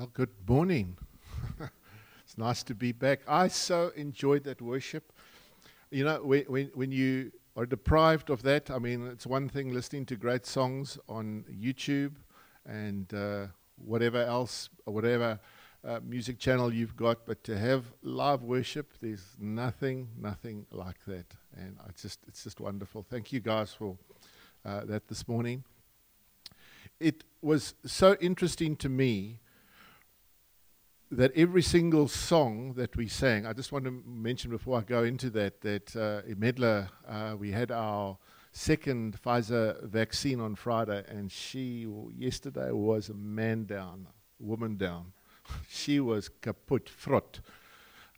Well, good morning. it's nice to be back. I so enjoyed that worship. You know, when, when, when you are deprived of that, I mean, it's one thing listening to great songs on YouTube and uh, whatever else, whatever uh, music channel you've got, but to have live worship, there's nothing, nothing like that. And it's just, it's just wonderful. Thank you guys for uh, that this morning. It was so interesting to me that every single song that we sang, I just want to mention before I go into that, that uh, in Medlar, uh, we had our second Pfizer vaccine on Friday, and she, yesterday, was a man down, woman down. she was kaput, frot,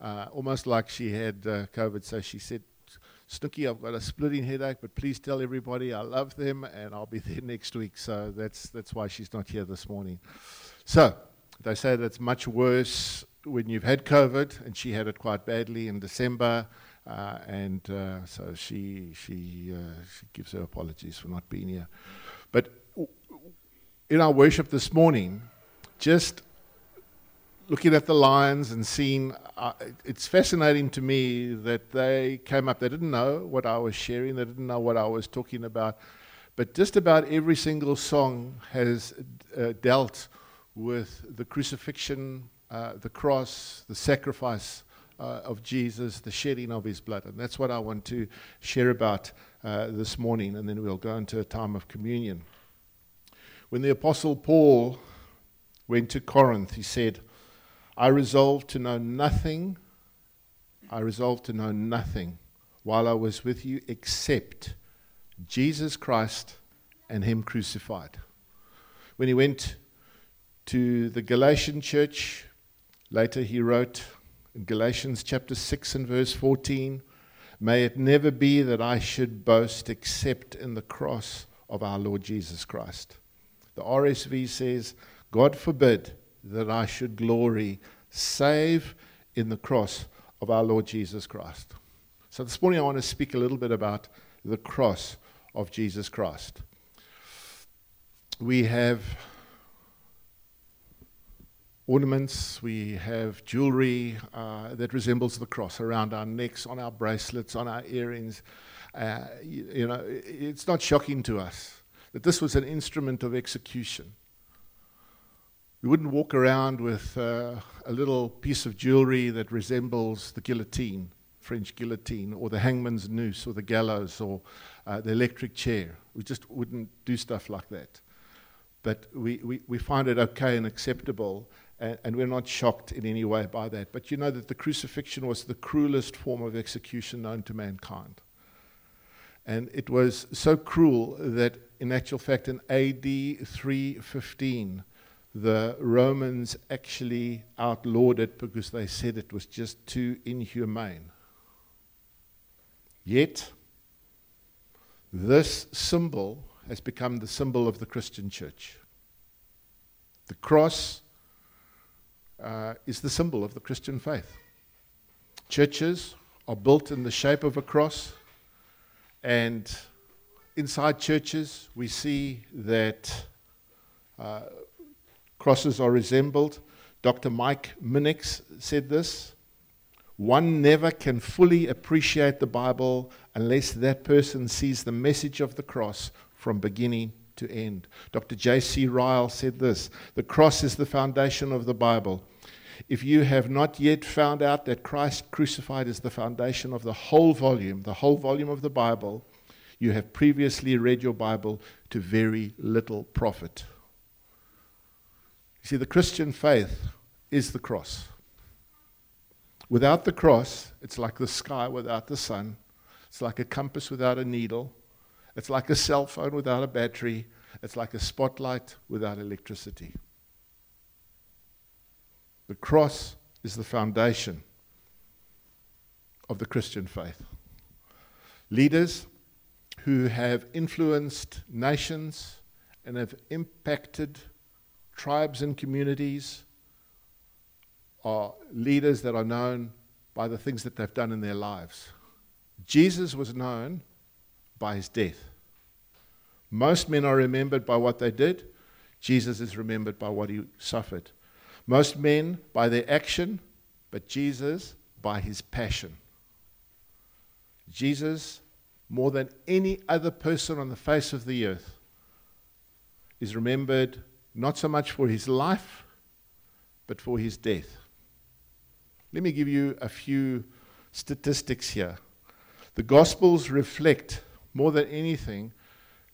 uh, almost like she had uh, COVID. So she said, Snooky, I've got a splitting headache, but please tell everybody I love them, and I'll be there next week. So that's, that's why she's not here this morning. So, they say that it's much worse when you've had COVID, and she had it quite badly in December. Uh, and uh, so she she uh, she gives her apologies for not being here. But in our worship this morning, just looking at the lions and seeing, uh, it's fascinating to me that they came up. They didn't know what I was sharing. They didn't know what I was talking about. But just about every single song has uh, dealt with the crucifixion, uh, the cross, the sacrifice uh, of Jesus, the shedding of his blood. And that's what I want to share about uh, this morning, and then we'll go into a time of communion. When the Apostle Paul went to Corinth, he said, I resolved to know nothing, I resolved to know nothing while I was with you except Jesus Christ and Him crucified. When he went to the Galatian church. Later, he wrote in Galatians chapter 6 and verse 14 May it never be that I should boast except in the cross of our Lord Jesus Christ. The RSV says, God forbid that I should glory save in the cross of our Lord Jesus Christ. So this morning I want to speak a little bit about the cross of Jesus Christ. We have ornaments, we have jewelry uh, that resembles the cross around our necks, on our bracelets, on our earrings. Uh, you, you, know, it's not shocking to us that this was an instrument of execution. We wouldn't walk around with uh, a little piece of jewelry that resembles the guillotine, French guillotine, or the hangman's noose, or the gallows, or uh, the electric chair. We just wouldn't do stuff like that. But we, we, we find it okay and acceptable and, and, we're not shocked in any way by that. But you know that the crucifixion was the cruelest form of execution known to mankind. And it was so cruel that, in actual fact, in AD 315, the Romans actually outlawed it because they said it was just too inhumane. Yet, this symbol has become the symbol of the Christian church. The cross uh, is the symbol of the Christian faith. Churches are built in the shape of a cross, and inside churches, we see that uh, crosses are resembled. Dr. Mike Minix said this one never can fully appreciate the Bible unless that person sees the message of the cross from beginning to end. Dr. J.C. Ryle said this The cross is the foundation of the Bible. If you have not yet found out that Christ crucified is the foundation of the whole volume, the whole volume of the Bible, you have previously read your Bible to very little profit. You see, the Christian faith is the cross. Without the cross, it's like the sky without the sun. It's like a compass without a needle. It's like a cell phone without a battery. It's like a spotlight without electricity. The cross is the foundation of the Christian faith. Leaders who have influenced nations and have impacted tribes and communities are leaders that are known by the things that they've done in their lives. Jesus was known by his death. Most men are remembered by what they did. Jesus is remembered by what he suffered. Most men by their action, but Jesus by his passion. Jesus, more than any other person on the face of the earth, is remembered not so much for his life, but for his death. Let me give you a few statistics here. The Gospels reflect, more than anything,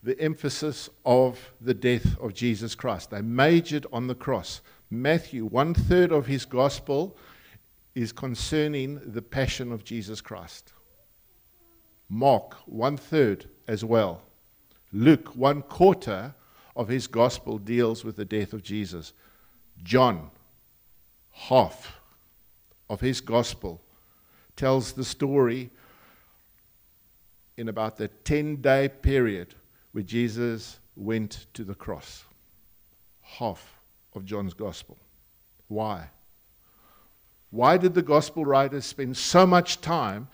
the emphasis of the death of Jesus Christ. They majored on the cross. Matthew, one third of his Gospel is concerning the passion of Jesus Christ. Mark, one third as well. Luke, one quarter of his Gospel deals with the death of Jesus. John, half of his Gospel tells the story in about the 10 day period where Jesus went to the cross. Half of John's gospel. Why? Why did the gospel writers spend so much time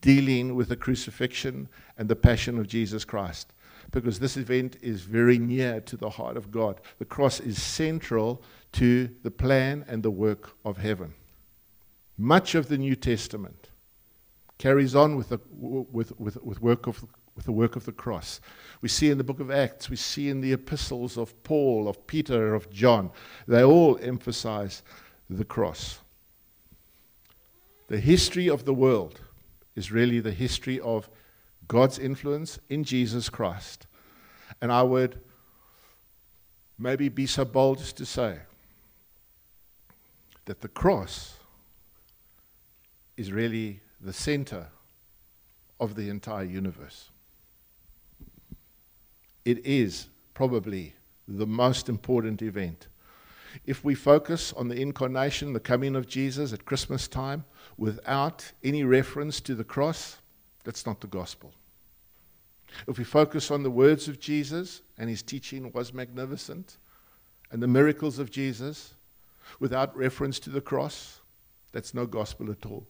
dealing with the crucifixion and the passion of Jesus Christ? Because this event is very near to the heart of God. The cross is central to the plan and the work of heaven. Much of the New Testament carries on with the, with, with, with, work of, with the work of the cross. We see in the book of Acts, we see in the epistles of Paul, of Peter, of John, they all emphasize the cross. The history of the world is really the history of God's influence in Jesus Christ. And I would maybe be so bold as to say that the cross is really the center of the entire universe. It is probably the most important event. If we focus on the incarnation, the coming of Jesus at Christmas time, without any reference to the cross, that's not the gospel. If we focus on the words of Jesus, and his teaching was magnificent, and the miracles of Jesus, without reference to the cross, that's no gospel at all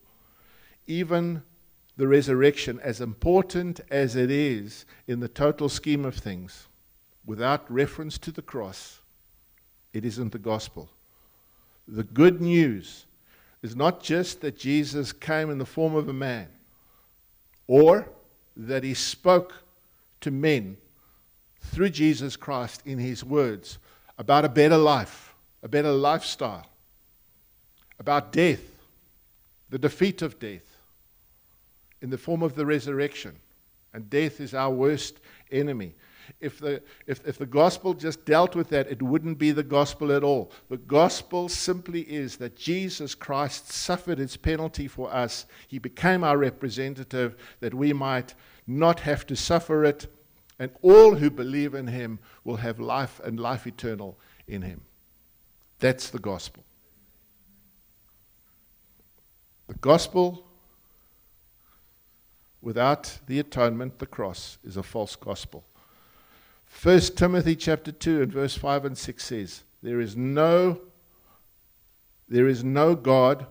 even the resurrection, as important as it is in the total scheme of things, without reference to the cross, it isn't the gospel. The good news is not just that Jesus came in the form of a man or that he spoke to men through Jesus Christ in his words about a better life, a better lifestyle, about death, the defeat of death in the form of the resurrection. And death is our worst enemy. If the, if, if the gospel just dealt with that, it wouldn't be the gospel at all. The gospel simply is that Jesus Christ suffered its penalty for us. He became our representative that we might not have to suffer it. And all who believe in him will have life and life eternal in him. That's the gospel. The gospel without the atonement, the cross is a false gospel. 1 Timothy chapter 2 and verse 5 and 6 says, There is no there is no God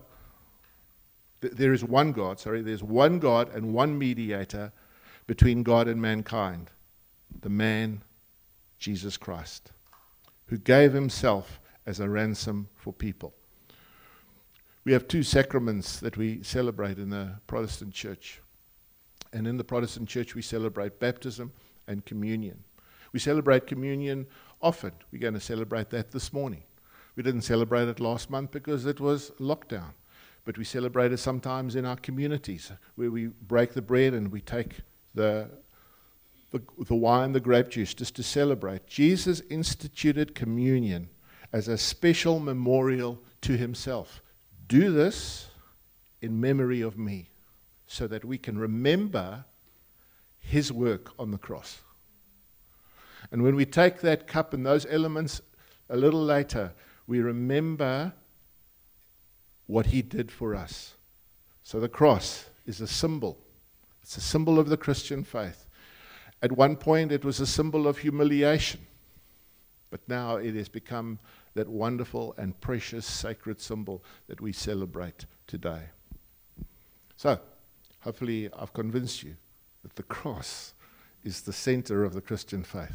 there is one God, sorry, there's one God and one mediator between God and mankind, the man Jesus Christ, who gave himself as a ransom for people. We have two sacraments that we celebrate in the Protestant church. And in the Protestant church, we celebrate baptism and communion. We celebrate communion often. We're going to celebrate that this morning. We didn't celebrate it last month because it was lockdown. But we celebrate it sometimes in our communities where we break the bread and we take the, the, the wine, the grape juice, just to celebrate. Jesus instituted communion as a special memorial to himself. Do this in memory of me so that we can remember his work on the cross. And when we take that cup and those elements a little later, we remember what he did for us. So the cross is a symbol. It's a symbol of the Christian faith. At one point, it was a symbol of humiliation, but now it has become that wonderful and precious sacred symbol that we celebrate today. So, Hopefully, I've convinced you that the cross is the center of the Christian faith.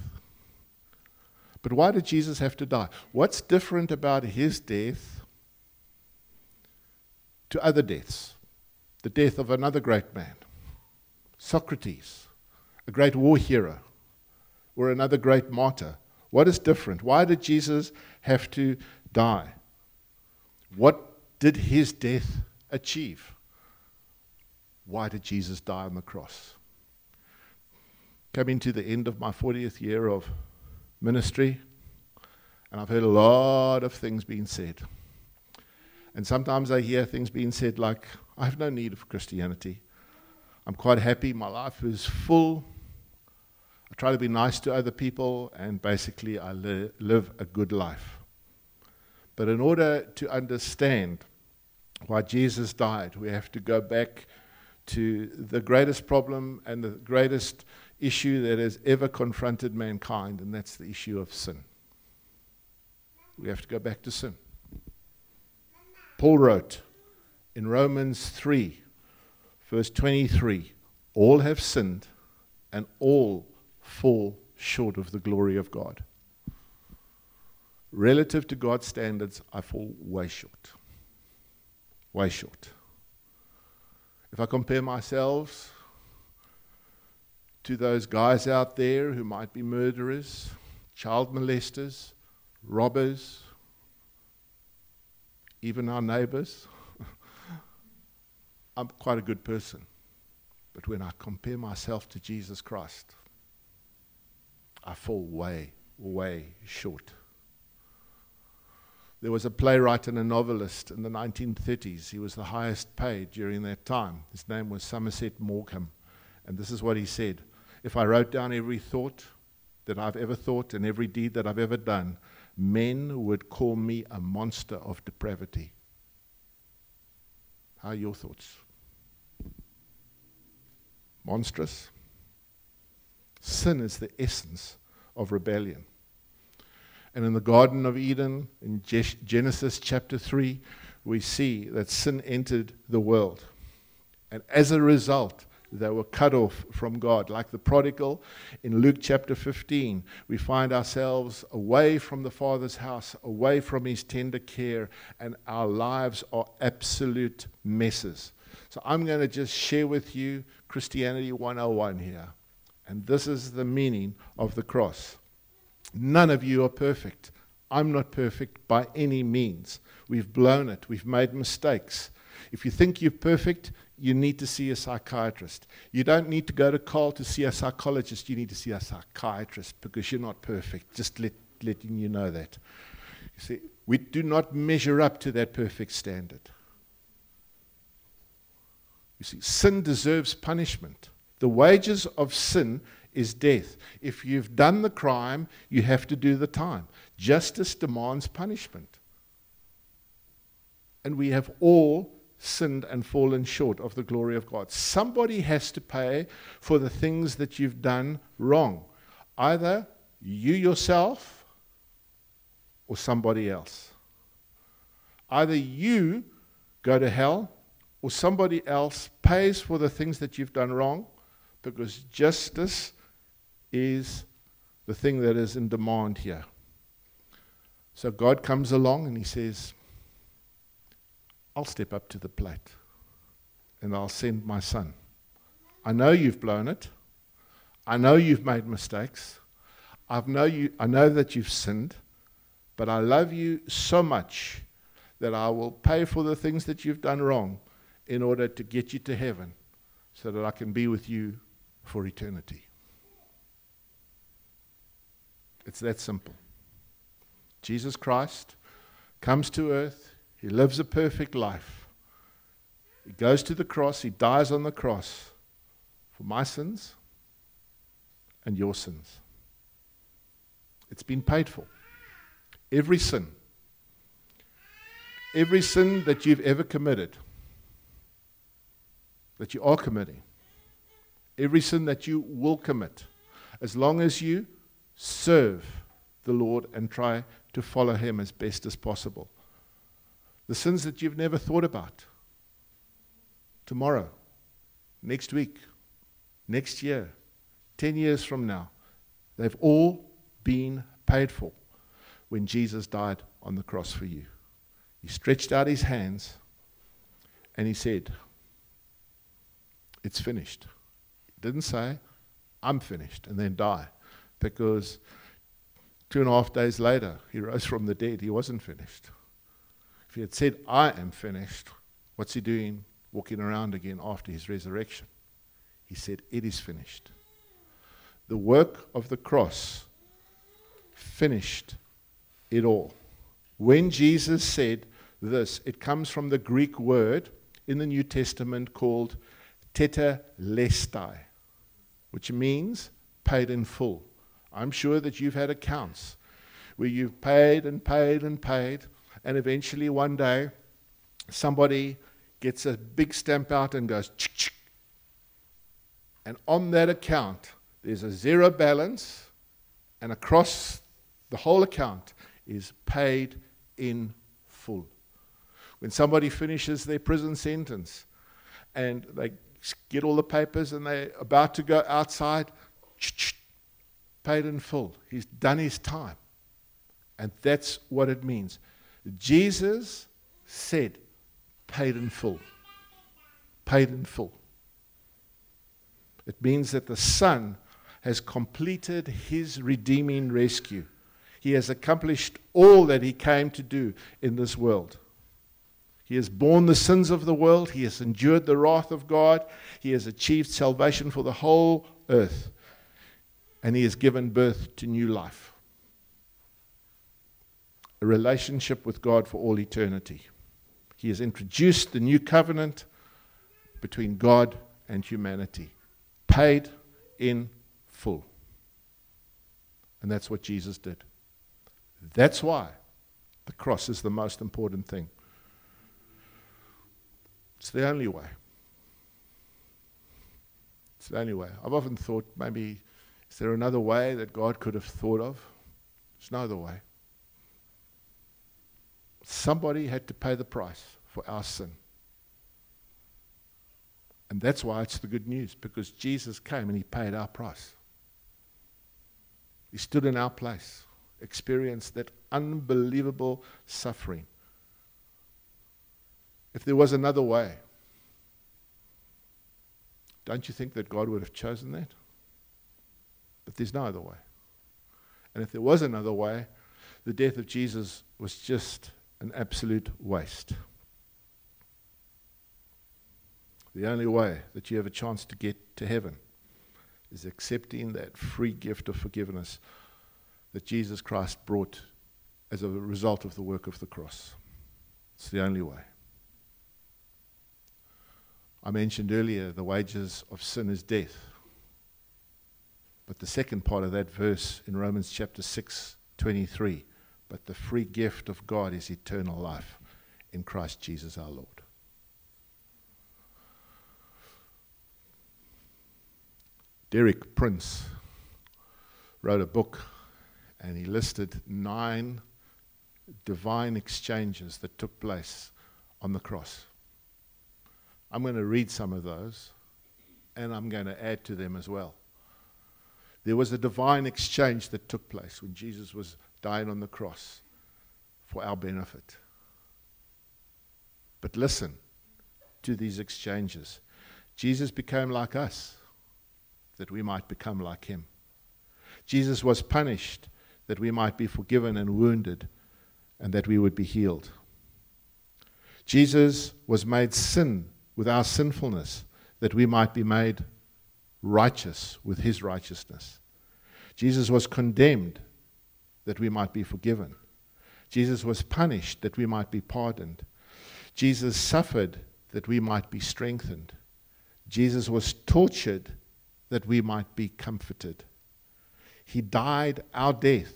But why did Jesus have to die? What's different about his death to other deaths. The death of another great man, Socrates, a great war hero, or another great martyr. What is different? Why did Jesus have to die? What did his death achieve? Why did Jesus die on the cross? Coming to the end of my 40th year of ministry, and I've heard a lot of things being said. And sometimes I hear things being said like, I have no need of Christianity. I'm quite happy. My life is full. I try to be nice to other people, and basically, I li- live a good life. But in order to understand why Jesus died, we have to go back to the greatest problem and the greatest issue that has ever confronted mankind, and that's the issue of sin. We have to go back to sin. Paul wrote in Romans 3, verse 23 All have sinned and all fall short of the glory of God. Relative to God's standards, I fall way short. Way short. If I compare myself to those guys out there who might be murderers, child molesters, robbers, even our neighbors, I'm quite a good person. But when I compare myself to Jesus Christ, I fall way, way short. There was a playwright and a novelist in the 1930s. He was the highest paid during that time. His name was Somerset Maugham. And this is what he said If I wrote down every thought that I've ever thought and every deed that I've ever done, men would call me a monster of depravity. How are your thoughts? Monstrous? Sin is the essence of rebellion. And in the Garden of Eden, in Genesis chapter 3, we see that sin entered the world. And as a result, they were cut off from God. Like the prodigal in Luke chapter 15, we find ourselves away from the Father's house, away from his tender care, and our lives are absolute messes. So I'm going to just share with you Christianity 101 here. And this is the meaning of the cross. None of you are perfect. I'm not perfect by any means. We've blown it, we've made mistakes. If you think you're perfect, you need to see a psychiatrist. You don't need to go to Carl to see a psychologist. You need to see a psychiatrist because you're not perfect. Just let, letting you know that. You see, we do not measure up to that perfect standard. You see, sin deserves punishment. The wages of sin is death. If you've done the crime, you have to do the time. Justice demands punishment. And we have all sinned and fallen short of the glory of God. Somebody has to pay for the things that you've done wrong. Either you yourself or somebody else. Either you go to hell or somebody else pays for the things that you've done wrong because justice is the thing that is in demand here. So God comes along and he says, I'll step up to the plate and I'll send my son. I know you've blown it. I know you've made mistakes. I know, you, I know that you've sinned, but I love you so much that I will pay for the things that you've done wrong in order to get you to heaven so that I can be with you for eternity. It's that simple. Jesus Christ comes to earth, he lives a perfect life. He goes to the cross, he dies on the cross for my sins and your sins. It's been paid for. Every sin. Every sin that you've ever committed, that you are committing, every sin that you will commit, as long as you serve the Lord and try to follow Him as best as possible the sins that you've never thought about. Tomorrow, next week, next year, 10 years from now, they've all been paid for when Jesus died on the cross for you. He stretched out his hands and he said, It's finished. He didn't say, I'm finished, and then die. Because two and a half days later, he rose from the dead. He wasn't finished. If he had said, I am finished, what's he doing walking around again after his resurrection? He said, It is finished. The work of the cross finished it all. When Jesus said this, it comes from the Greek word in the New Testament called tetelestai, which means paid in full. I'm sure that you've had accounts where you've paid and paid and paid, and eventually one day somebody gets a big stamp out and goes, chick, chick. and on that account, there's a zero balance, and across the whole account is paid in full. When somebody finishes their prison sentence and they get all the papers and they're about to go outside, paid in full. He's done his time. And that's what it means. Jesus said, paid in full. Paid in full. It means that the Son has completed his redeeming rescue. He has accomplished all that he came to do in this world. He has borne the sins of the world. He has endured the wrath of God. He has achieved salvation for the whole earth. And he has given birth to new life a relationship with God for all eternity. He has introduced the new covenant between God and humanity, paid in full. And that's what Jesus did. That's why the cross is the most important thing. It's the only way. It's the only way. I've often thought maybe, is there another way that God could have thought of? There's no other way. Somebody had to pay the price for our sin. And that's why it's the good news, because Jesus came and he paid our price. He stood in our place, experienced that unbelievable suffering if there was another way, don't you think that God would have chosen that? But there's no other way. And if there was another way, the death of Jesus was just an absolute waste. The only way that you have a chance to get to heaven is accepting that free gift of forgiveness that Jesus Christ brought as a result of the work of the cross. It's the only way. I mentioned earlier the wages of sin is death. But the second part of that verse in Romans chapter 6, 23, but the free gift of God is eternal life in Christ Jesus our Lord. Derek Prince wrote a book and he listed nine divine exchanges that took place on the cross. I'm going to read some of those and I'm going to add to them as well. There was a divine exchange that took place when Jesus was dying on the cross for our benefit. But listen to these exchanges. Jesus became like us that we might become like him. Jesus was punished that we might be forgiven and wounded and that we would be healed. Jesus was made sin with our sinfulness, that we might be made righteous with his righteousness. Jesus was condemned that we might be forgiven. Jesus was punished that we might be pardoned. Jesus suffered that we might be strengthened. Jesus was tortured that we might be comforted. He died our death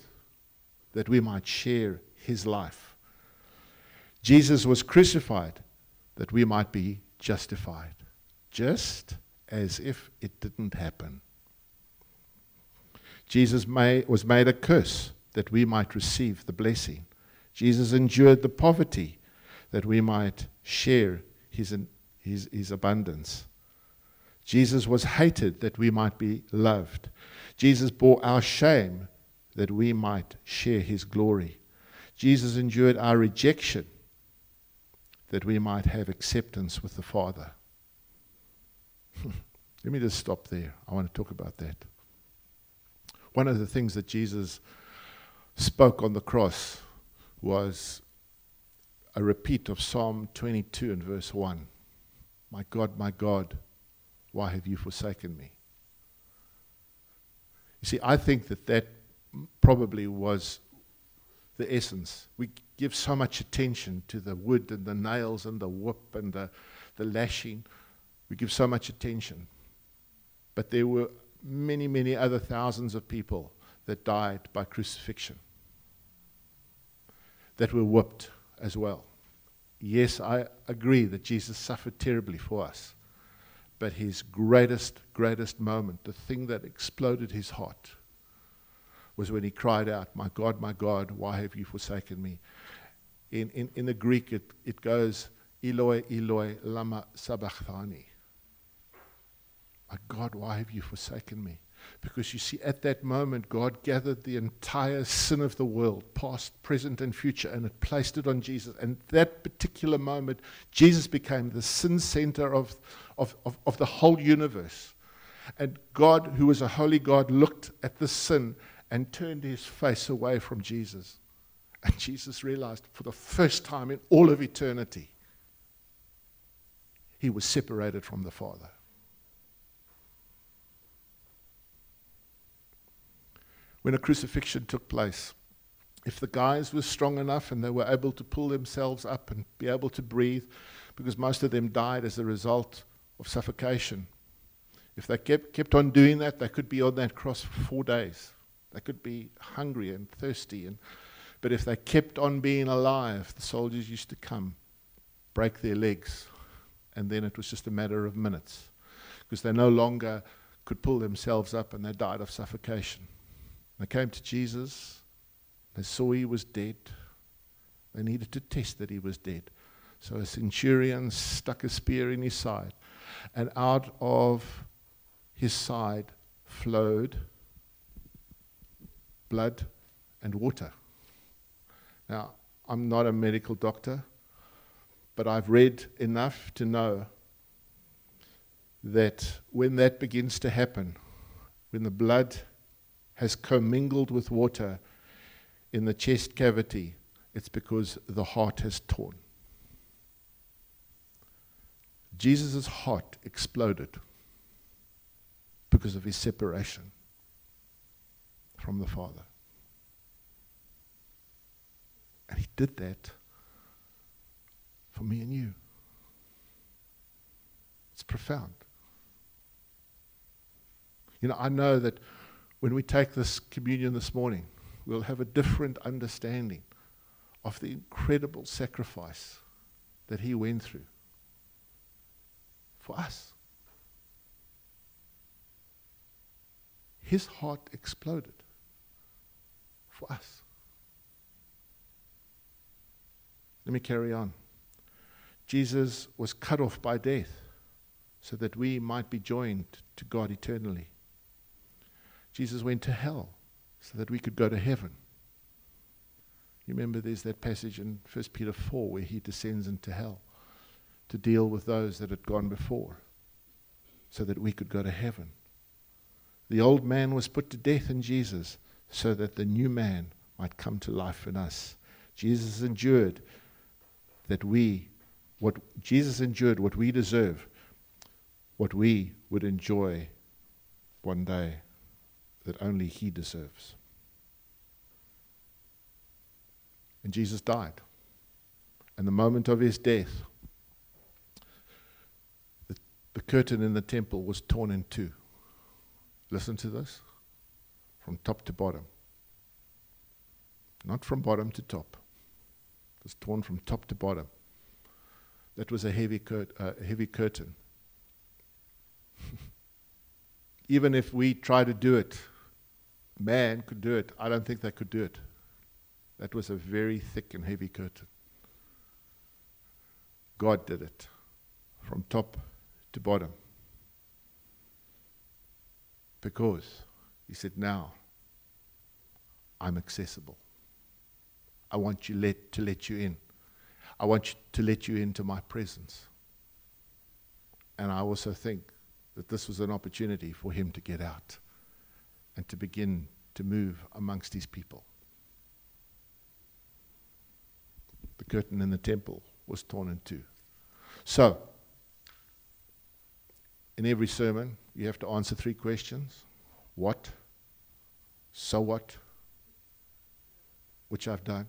that we might share his life. Jesus was crucified that we might be justified, just as if it didn't happen. Jesus may, was made a curse that we might receive the blessing. Jesus endured the poverty that we might share his, his, his abundance. Jesus was hated that we might be loved. Jesus bore our shame that we might share his glory. Jesus endured our rejection that we might have acceptance with the Father. Let me just stop there. I want to talk about that. One of the things that Jesus spoke on the cross was a repeat of Psalm 22 and verse 1. My God, my God, why have you forsaken me? You see, I think that that probably was the essence. We give so much attention to the wood and the nails and the whip and the, the lashing. We give so much attention. But there were many, many other thousands of people that died by crucifixion, that were whipped as well. Yes, I agree that Jesus suffered terribly for us. But his greatest, greatest moment, the thing that exploded his heart, was when he cried out, My God, my God, why have you forsaken me? In, in, in the Greek, it, it goes, Eloi, Eloi, lama sabachthani. God, why have you forsaken me? Because you see, at that moment, God gathered the entire sin of the world, past, present, and future, and it placed it on Jesus. And that particular moment, Jesus became the sin center of, of, of, of the whole universe. And God, who was a holy God, looked at the sin and turned his face away from Jesus. And Jesus realized for the first time in all of eternity, he was separated from the Father. When a crucifixion took place. If the guys were strong enough and they were able to pull themselves up and be able to breathe, because most of them died as a result of suffocation. If they kept, kept on doing that, they could be on that cross for four days. They could be hungry and thirsty. And, but if they kept on being alive, the soldiers used to come, break their legs, and then it was just a matter of minutes because they no longer could pull themselves up and they died of suffocation. They came to Jesus. They saw he was dead. They needed to test that he was dead. So a centurion stuck a spear in his side, and out of his side flowed blood and water. Now, I'm not a medical doctor, but I've read enough to know that when that begins to happen, when the blood has commingled with water in the chest cavity, it's because the heart has torn. Jesus' heart exploded because of his separation from the Father. And he did that for me and you. It's profound. You know, I know that when we take this communion this morning, we'll have a different understanding of the incredible sacrifice that he went through for us. His heart exploded for us. Let me carry on. Jesus was cut off by death so that we might be joined to God eternally. Jesus went to hell so that we could go to heaven. You remember there's that passage in 1 Peter 4 where he descends into hell to deal with those that had gone before so that we could go to heaven. The old man was put to death in Jesus so that the new man might come to life in us. Jesus endured that we, what Jesus endured, what we deserve, what we would enjoy one day that only he deserves. And Jesus died. And the moment of his death, the, the curtain in the temple was torn in two. Listen to this from top to bottom. Not from bottom to top. It was torn from top to bottom. That was a heavy, cur- uh, heavy curtain. Even if we try to do it man could do it. I don't think they could do it. That was a very thick and heavy curtain. God did it from top to bottom. Because he said, Now I'm accessible. I want you let, to let you in. I want you to let you into my presence. And I also think that this was an opportunity for him to get out and to begin to move amongst his people. The curtain in the temple was torn in two. So, in every sermon, you have to answer three questions what, so what, which I've done,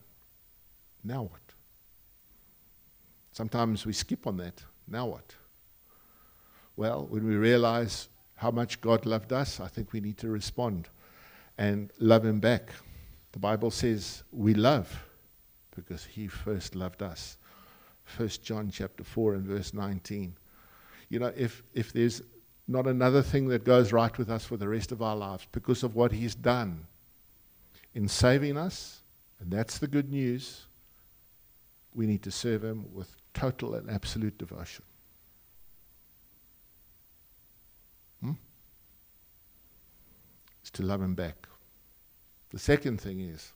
now what? Sometimes we skip on that. Now what? Well, when we realize how much God loved us, I think we need to respond and love Him back. The Bible says we love because He first loved us. 1 John chapter 4 and verse 19. You know, if, if there's not another thing that goes right with us for the rest of our lives because of what He's done in saving us, and that's the good news, we need to serve Him with total and absolute devotion. Hmm? Is to love Him back. The second thing is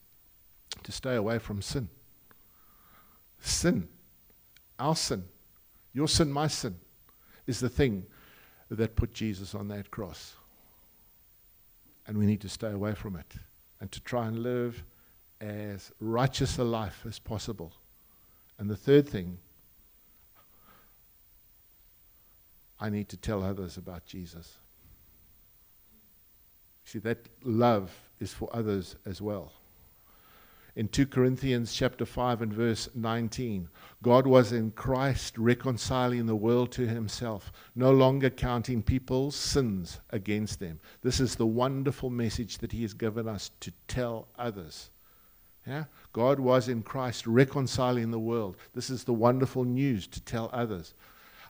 to stay away from sin. Sin, our sin, your sin, my sin, is the thing that put Jesus on that cross. And we need to stay away from it and to try and live as righteous a life as possible. And the third thing, I need to tell others about Jesus. See, that love is for others as well in 2 Corinthians chapter 5 and verse 19. God was in Christ reconciling the world to himself, no longer counting people's sins against them. This is the wonderful message that he has given us to tell others. Yeah? God was in Christ reconciling the world. This is the wonderful news to tell others.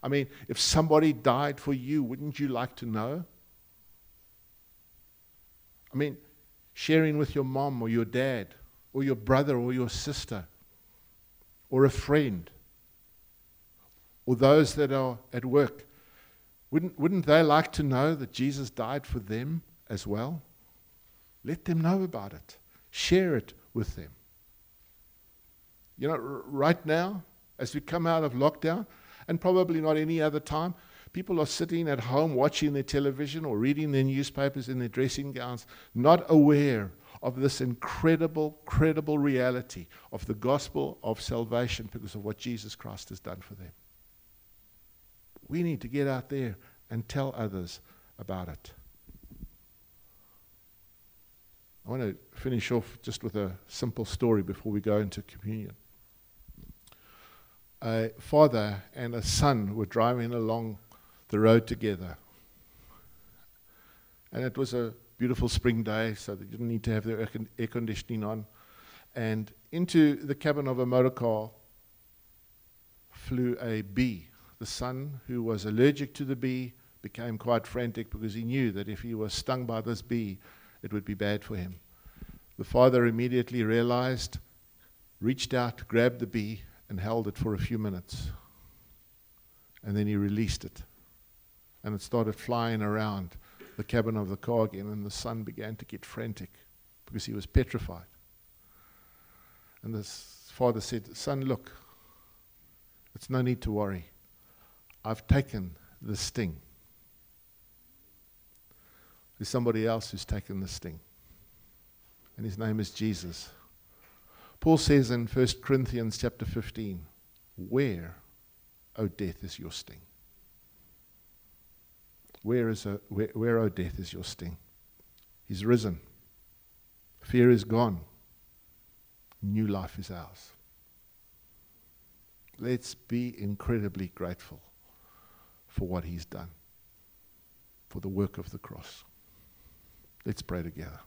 I mean, if somebody died for you, wouldn't you like to know? I mean, sharing with your mom or your dad or your brother or your sister or a friend or those that are at work, wouldn't, wouldn't they like to know that Jesus died for them as well? Let them know about it. Share it with them. You know, r- right now, as we come out of lockdown, and probably not any other time, people are sitting at home watching their television or reading their newspapers in their dressing gowns, not aware of this incredible, credible reality of the gospel of salvation because of what Jesus Christ has done for them. We need to get out there and tell others about it. I want to finish off just with a simple story before we go into communion. A father and a son were driving along the road together. And it was a beautiful spring day, so they didn't need to have their air conditioning on. And into the cabin of a motor car flew a bee. The son, who was allergic to the bee, became quite frantic because he knew that if he was stung by this bee, it would be bad for him. The father immediately realized, reached out, grabbed the bee, and held it for a few minutes. And then he released it. And it started flying around the cabin of the car again, and the son began to get frantic because he was petrified. And the father said, Son, look, it's no need to worry. I've taken the sting. There's somebody else who's taken the sting, and his name is Jesus. Paul says in 1 Corinthians chapter 15, Where, O death, is your sting? Where, is a, where, where, O death, is your sting? He's risen. Fear is gone. New life is ours. Let's be incredibly grateful for what he's done, for the work of the cross. Let's pray together.